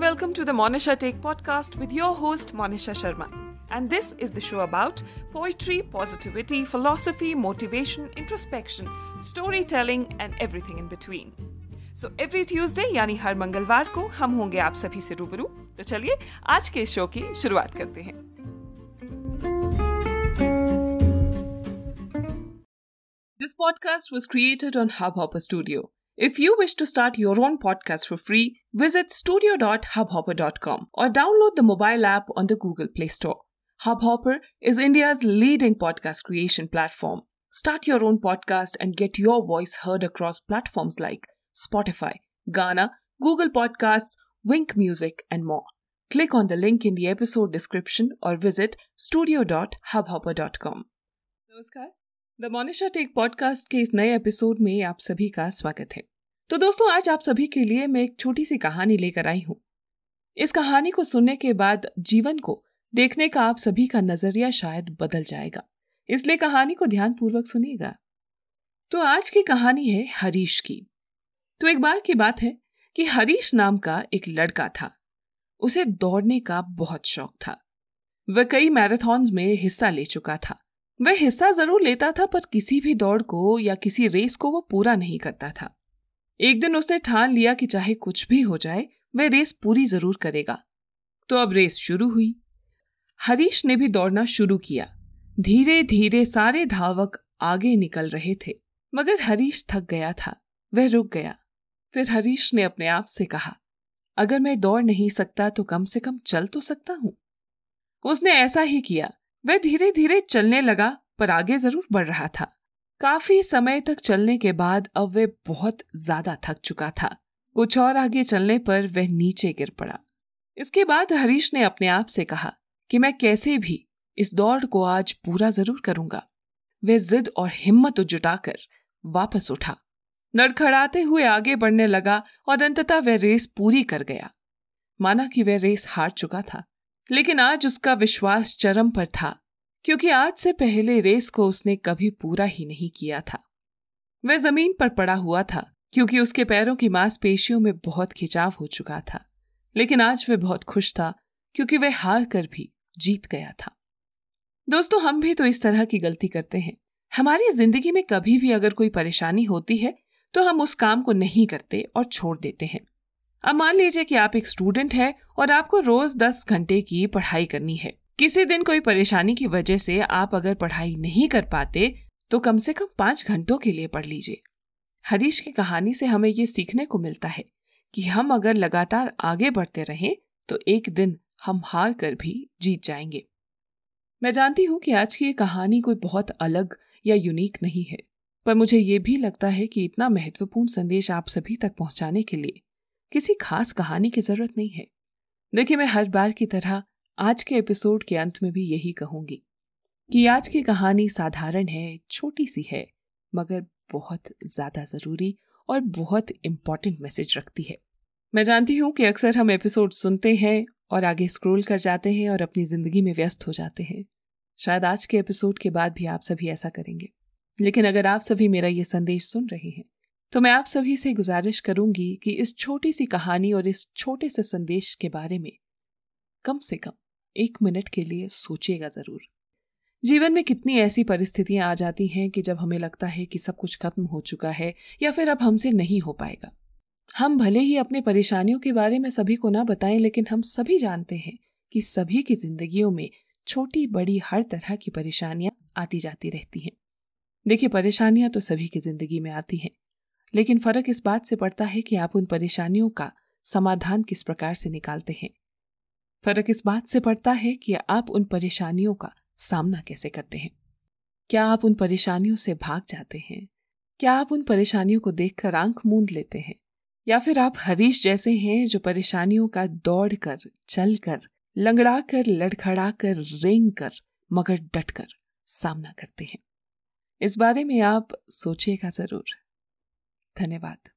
welcome to the Monisha Take podcast with your host Monisha Sharma. And this is the show about poetry, positivity, philosophy, motivation, introspection, storytelling and everything in between. So every Tuesday यानी हर मंगलवार को हम होंगे आप सभी से रूबरू तो चलिए आज के शो की शुरुआत करते हैं This podcast was created on Hubhopper Studio. If you wish to start your own podcast for free, visit studio.hubhopper.com or download the mobile app on the Google Play Store. Hubhopper is India's leading podcast creation platform. Start your own podcast and get your voice heard across platforms like Spotify, Ghana, Google Podcasts, Wink Music, and more. Click on the link in the episode description or visit studio.hubhopper.com. Namaskar. The Monisha tech podcast के इस नए episode में आप सभी का स्वागत है। तो दोस्तों, आज आप सभी के लिए मैं एक छोटी सी कहानी लेकर आई हूँ। इस कहानी को सुनने के बाद जीवन को देखने का आप सभी का नज़रिया शायद बदल जाएगा। इसलिए कहानी को ध्यानपूर्वक सुनिएगा। तो आज की कहानी है हरीश की। तो एक बार की बात है कि हरीश नाम का एक लड़का था। उसे दौड़ने का बहुत शौक था। वह कई मैराथन में हिस्सा ले चुका था। वह हिस्सा ज़रूर लेता था, पर किसी भी दौड़ को या किसी रेस को वो पूरा नहीं करता था। एक दिन उसने ठान लिया कि चाहे कुछ भी हो जाए, वह रेस पूरी ज़रूर करेगा। तो अब रेस शुरू हुई। हरीश ने भी दौड़ना शुरू किया। धीरे धीरे सारे धावक आगे निकल रहे थे, मगर हरीश थक गया था। वह रुक गया। फिर हरीश ने अपने आप से कहा, अगर मैं दौड़ नहीं सकता तो कम से कम चल तो सकता हूँ। उसने ऐसा ही किया। वह धीरे धीरे चलने लगा, पर आगे ज़रूर बढ़ रहा था। काफ़ी समय तक चलने के बाद अब वह बहुत ज़्यादा थक चुका था। कुछ और आगे चलने पर वह नीचे गिर पड़ा। इसके बाद हरीश ने अपने आप से कहा कि मैं कैसे भी इस दौड़ को आज पूरा ज़रूर करूँगा। वह जिद और हिम्मत जुटाकर वापस उठा। नड़खड़ाते हुए आगे बढ़ने लगा और अंततः वह रेस पूरी कर गया। माना कि वह रेस हार चुका था। लेकिन आज उसका विश्वास चरम पर था, क्योंकि आज से पहले रेस को उसने कभी पूरा ही नहीं किया था। वह ज़मीन पर पड़ा हुआ था, क्योंकि उसके पैरों की मांसपेशियों में बहुत खिंचाव हो चुका था। लेकिन आज वह बहुत खुश था, क्योंकि वह हार कर भी जीत गया था। दोस्तों, हम भी तो इस तरह की गलती करते हैं। हमारी ज़िंदगी में कभी भी अगर कोई परेशानी होती है तो हम उस काम को नहीं करते और छोड़ देते हैं। अब मान लीजिए कि आप एक स्टूडेंट है और आपको रोज दस घंटे की पढ़ाई करनी है। किसी दिन कोई परेशानी की वजह से आप अगर पढ़ाई नहीं कर पाते तो कम से कम पाँच घंटों के लिए पढ़ लीजिए। हरीश की कहानी से हमें ये सीखने को मिलता है कि हम अगर लगातार आगे बढ़ते रहें तो एक दिन हम हार कर भी जीत जाएँगे। मैं जानती हूँ कि आज की ये कहानी कोई बहुत अलग या यूनिक नहीं है, पर मुझे ये भी लगता है कि इतना महत्वपूर्ण संदेश आप सभी तक पहुँचाने के लिए किसी खास कहानी की ज़रूरत नहीं है। देखिए, मैं हर बार की तरह आज के एपिसोड के अंत में भी यही कहूँगी कि आज की कहानी साधारण है, छोटी सी है, मगर बहुत ज़्यादा ज़रूरी और बहुत इंपॉर्टेंट मैसेज रखती है। मैं जानती हूँ कि अक्सर हम एपिसोड सुनते हैं और आगे स्क्रॉल कर जाते हैं और अपनी ज़िंदगी में व्यस्त हो जाते हैं। शायद आज के एपिसोड के बाद भी आप सभी ऐसा करेंगे। लेकिन अगर आप सभी मेरा ये संदेश सुन रहे हैं तो मैं आप सभी से गुजारिश करूँगी कि इस छोटी सी कहानी और इस छोटे से संदेश के बारे में कम से कम एक मिनट के लिए सोचिएगा ज़रूर। जीवन में कितनी ऐसी परिस्थितियाँ आ जाती हैं कि जब हमें लगता है कि सब कुछ खत्म हो चुका है या फिर अब हमसे नहीं हो पाएगा। हम भले ही अपने परेशानियों के बारे में सभी को ना बताएँ, लेकिन हम सभी जानते हैं कि सभी की जिंदगियों में छोटी बड़ी हर तरह की परेशानियाँ आती जाती रहती हैं। देखिए, परेशानियाँ तो सभी की ज़िंदगी में आती हैं। लेकिन फ़र्क इस बात से पड़ता है कि आप उन परेशानियों का समाधान किस प्रकार से निकालते हैं। फ़र्क इस बात से पड़ता है कि आप उन परेशानियों का सामना कैसे करते हैं। क्या आप उन परेशानियों से भाग जाते हैं? क्या आप उन परेशानियों को देखकर आँख मूंद लेते हैं? या फिर आप हरीश जैसे हैं जो परेशानियों का दौड़ कर चल कर लंगड़ा कर लड़खड़ा कर रेंग कर मगर डट कर सामना करते हैं। इस बारे में आप सोचिएगा ज़रूर। धन्यवाद।